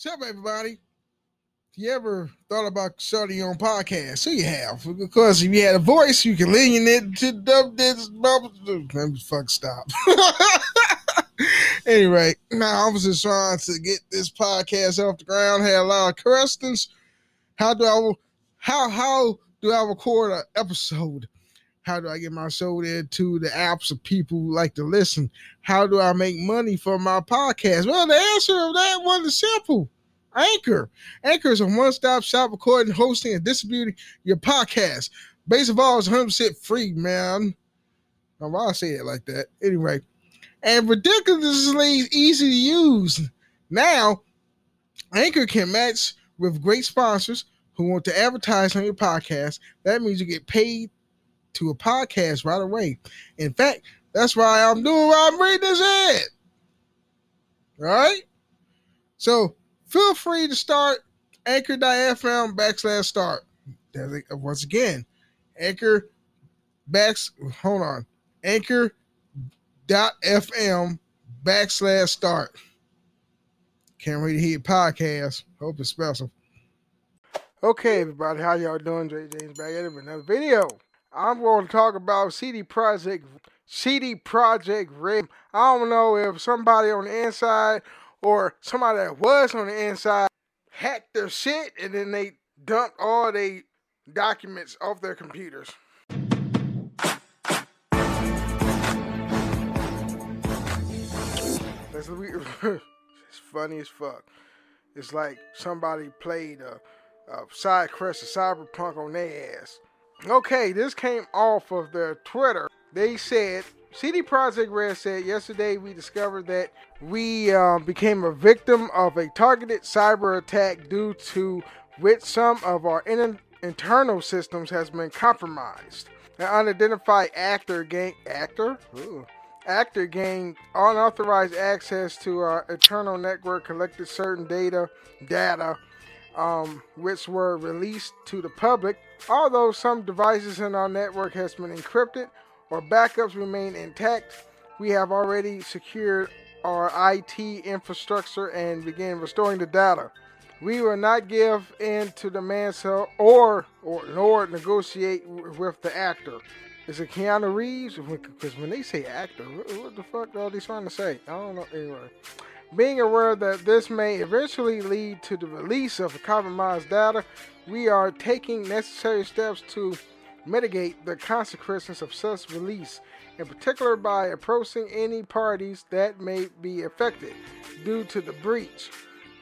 What's up, everybody? If you ever thought about starting your own podcast, so you have. Because if you had a voice, you can lean it to dub this fuck stop. anyway, now I was just trying to get this podcast off the ground. Had a lot of questions. How do I how how do I record an episode? How do I get my show there to the apps of people who like to listen? How do I make money for my podcast? Well, the answer of that one is simple. Anchor. Anchor is a one-stop shop recording, hosting, and distributing your podcast. Base of all is 100% free, man. Now, why I say it like that? Anyway, and ridiculously easy to use. Now, Anchor can match with great sponsors who want to advertise on your podcast. That means you get paid to a podcast right away. In fact, that's why I'm doing why I'm reading this ad. All right? So feel free to start anchor.fm backslash start. Once again, anchor backs hold on. Anchor.fm backslash start. Can't wait to hear your podcast. Hope it's special. Okay, everybody, how y'all doing? Jay James back at it with another video. I'm going to talk about CD Projekt CD Projekt Red. I don't know if somebody on the inside or somebody that was on the inside hacked their shit and then they dumped all their documents off their computers. That's it's funny as fuck. It's like somebody played a, a side quest of cyberpunk on their ass. Okay, this came off of their Twitter. They said CD Projekt Red said yesterday we discovered that we uh, became a victim of a targeted cyber attack due to which some of our in- internal systems has been compromised. An unidentified actor gained actor Ooh. actor gained unauthorized access to our internal network, collected certain data data, um, which were released to the public. Although some devices in our network has been encrypted or backups remain intact, we have already secured our IT infrastructure and begin restoring the data. We will not give in to the manslaughter or, or nor negotiate with the actor. Is it Keanu Reeves? Because when they say actor, what, the fuck are they trying to say? I don't know. Anyway, being aware that this may eventually lead to the release of compromised data, we are taking necessary steps to mitigate the consequences of such release, in particular by approaching any parties that may be affected due to the breach.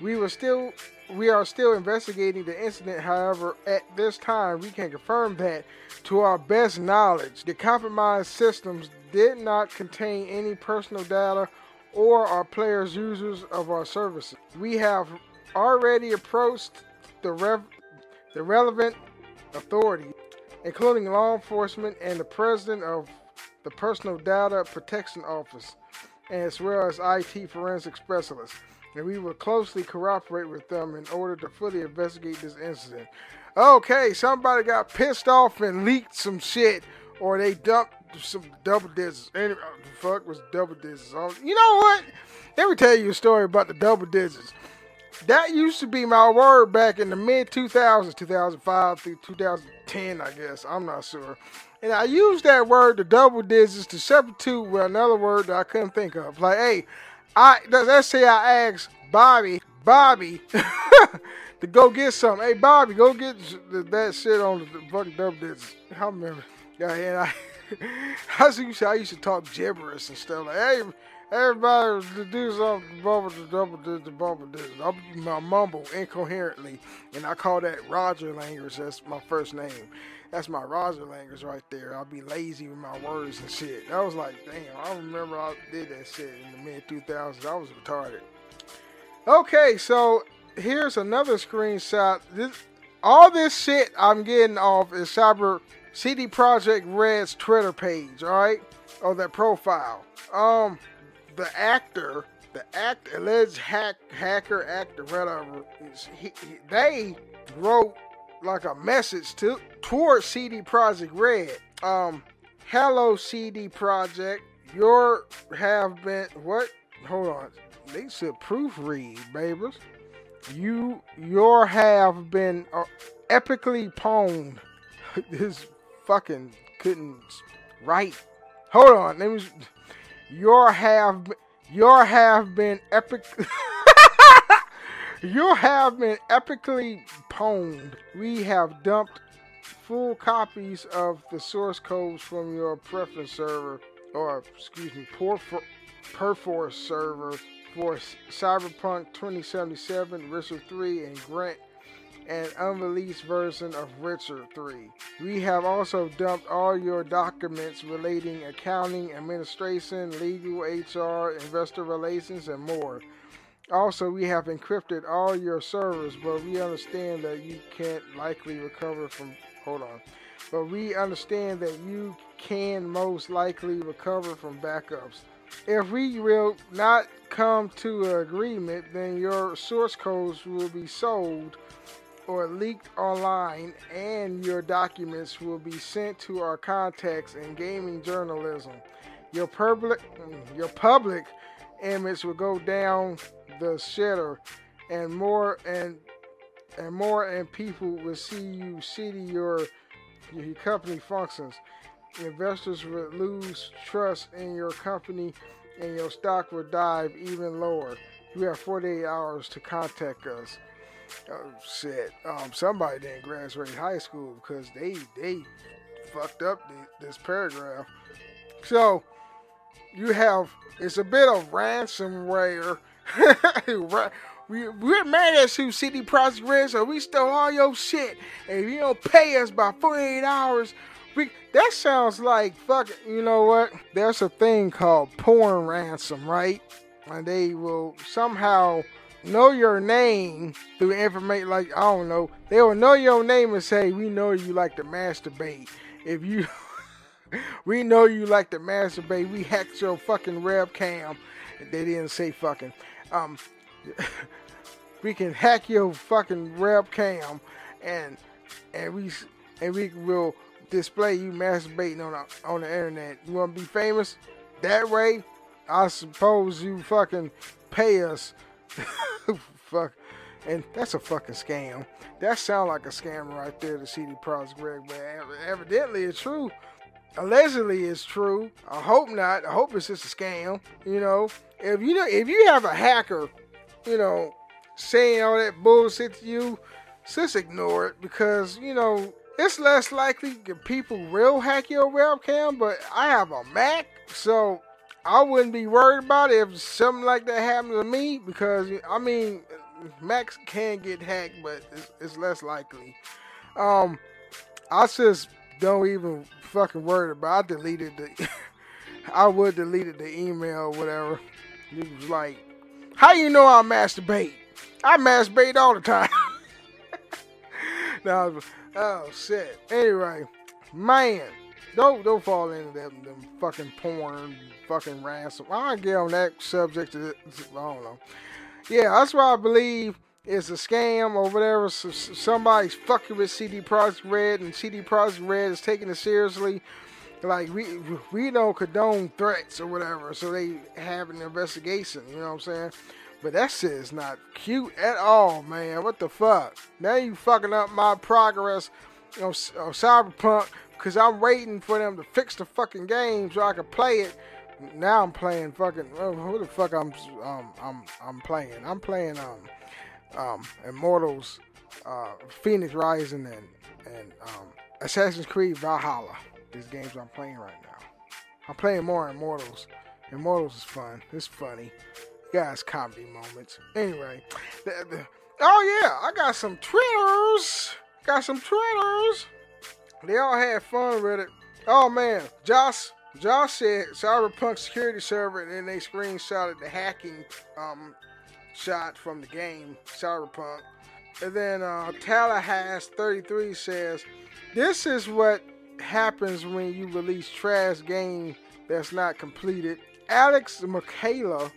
We were still we are still investigating the incident, however, at this time we can confirm that to our best knowledge, the compromised systems did not contain any personal data or our players users of our services. We have already approached the rev- the relevant authority, including law enforcement and the president of the Personal Data Protection Office, as well as IT forensic specialists. And we will closely cooperate with them in order to fully investigate this incident. Okay, somebody got pissed off and leaked some shit, or they dumped some double digits. Anyway, uh, the fuck was double digits? You know what? Let me tell you a story about the double digits. That used to be my word back in the mid 2000s, 2005 through 2010, I guess. I'm not sure. And I used that word, the double digits, to substitute with another word that I couldn't think of. Like, hey, I let's say I asked Bobby, Bobby, to go get some. Hey, Bobby, go get that shit on the fucking double digits. I remember. Yeah, and I, I used to, I used to talk gibberish and stuff like, hey. Everybody to do something bubble to double this to bubble this. I mumble incoherently, and I call that Roger language. That's my first name. That's my Roger language right there. I'll be lazy with my words and shit. I was like, damn, I remember I did that shit in the mid 2000s. I was retarded. Okay, so here's another screenshot. This all this shit I'm getting off is Cyber CD Projekt Red's Twitter page, all right, or that profile. Um, the actor, the act alleged hack hacker actor, whatever, he, he, they wrote like a message to towards CD Projekt Red. Um, hello CD Projekt, your have been what? Hold on, they said proofread, babies. You your have been uh, epically pwned. this fucking couldn't write. Hold on, let me. Your have your have been epic. you have been epically pwned. We have dumped full copies of the source codes from your preference server, or excuse me, Perforce server for Cyberpunk 2077, Witcher 3, and Gwent an unreleased version of Witcher 3. We have also dumped all your documents relating accounting, administration, legal, HR, investor relations, and more. Also, we have encrypted all your servers, but we understand that you can't likely recover from. Hold on. But we understand that you can most likely recover from backups. If we will not come to an agreement, then your source codes will be sold or leaked online, and your documents will be sent to our contacts in gaming journalism. Your public, your public image will go down the shitter, and more and and more and people will see you see your your company functions. Investors will lose trust in your company, and your stock will dive even lower. You have 48 hours to contact us. Oh shit! Um, somebody didn't graduate high school because they they fucked up the, this paragraph. So you have it's a bit of ransomware. we we're mad at you, CD Projekt Red, so we stole all your shit, and if you don't pay us by 48 hours, we that sounds like fuck. You know what? There's a thing called porn ransom, right? And they will somehow know your name through information like I don't know. They will know your name and say, "We know you like to masturbate." If you, we know you like to masturbate. We hacked your fucking webcam. They didn't say fucking. Um, we can hack your fucking webcam, and and we and we will display you masturbating on the, on the internet. You want to be famous that way? I suppose you fucking pay us Fuck. And that's a fucking scam. That sound like a scam right there, the CD Projekt Red, but evidently it's true. Allegedly it's true. I hope not. I hope it's just a scam. You know, if you know if you have a hacker, you know, saying all that bullshit to you, just ignore it because, you know, it's less likely that people will hack your webcam, but I have a Mac, so I wouldn't be worried about it if something like that happened to me because I mean, Macs can get hacked, but it's, it's less likely. Um, I just don't even fucking worry about. It. I deleted the. I would deleted the email, or whatever. It was like, how you know I masturbate? I masturbate all the time. no, oh shit. Anyway, man. Don't don't fall into them, them fucking porn, fucking ransom. I get on that subject. I don't know. Yeah, that's why I believe it's a scam or whatever. So, somebody's fucking with CD Projekt Red, and CD Projekt Red is taking it seriously. Like we we don't condone threats or whatever, so they have an investigation. You know what I'm saying? But that shit is not cute at all, man. What the fuck? Now you fucking up my progress on Cyberpunk because I'm waiting for them to fix the fucking game so I can play it. Now I'm playing fucking. Oh, who the fuck I'm um I'm I'm playing? I'm playing um um Immortals, uh, Fenyx Rising and and um Assassin's Creed Valhalla. These games I'm playing right now. I'm playing more Immortals. Immortals is fun. It's funny. Guys, comedy moments. Anyway, the, the, oh yeah, I got some twitters. Got some twitters. They all had fun with it. Oh man, Josh Josh said Cyberpunk security server, and then they screenshotted the hacking um, shot from the game Cyberpunk. And then uh, Tallahassee 33 says, "This is what happens when you release trash game that's not completed." Alex Michaela,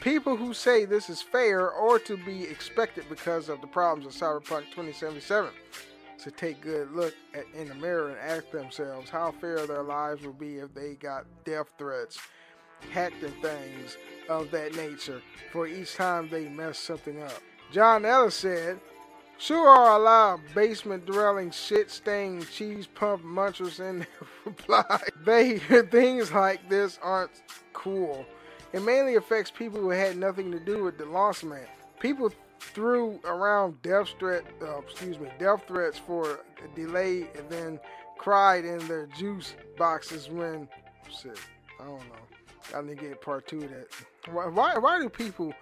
people who say this is fair or to be expected because of the problems of Cyberpunk 2077 to take good look at, in the mirror and ask themselves how fair their lives will be if they got death threats, hacked and things of that nature for each time they mess something up. John Ellis said, Sure are a lot of basement dwelling, shit stained cheese pump munchers in their reply. They things like this aren't cool. It mainly affects people who had nothing to do with the lost man. People threw around death threat, uh, excuse me, death threats for delay, and then cried in their juice boxes when shit. I don't know. I need to get part two of that. Why, why, why do people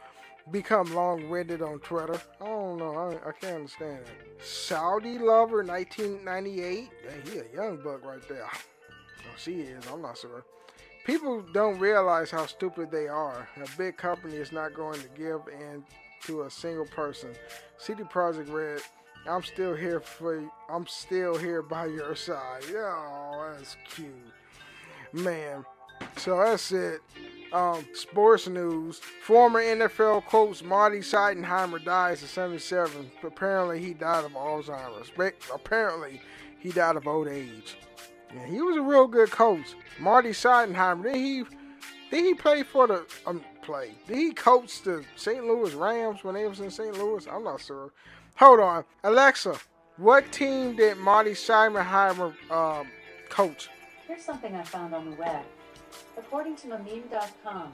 become long-winded on Twitter? I don't know. I, I can't understand it. Saudi lover, 1998. Yeah, he a young buck right there. Oh, she is. I'm not sure. People don't realize how stupid they are. A big company is not going to give in to a single person. CD Projekt Red, I'm still here for you. I'm still here by your side. Oh, that's cute. Man. So that's it. Um, sports news. Former NFL coach Marty Schottenheimer dies at 77. Apparently, he died of Alzheimer's. Apparently, he died of old age. Yeah, he was a real good coach. Marty Schottenheimer. Did he? Did he play for the? Um, play? Did he coach the St. Louis Rams when they was in St. Louis? I'm not sure. Hold on, Alexa. What team did Marty Schottenheimer um, coach? Here's something I found on the web. According to Mamim.com,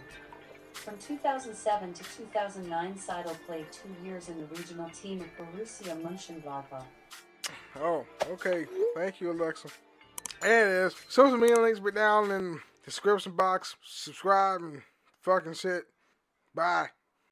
from 2007 to 2009, Seidel played two years in the regional team of Borussia Mönchengladbach. Oh, okay. Thank you, Alexa. There it is. Social media links be down in the description box. Subscribe and fucking shit. Bye.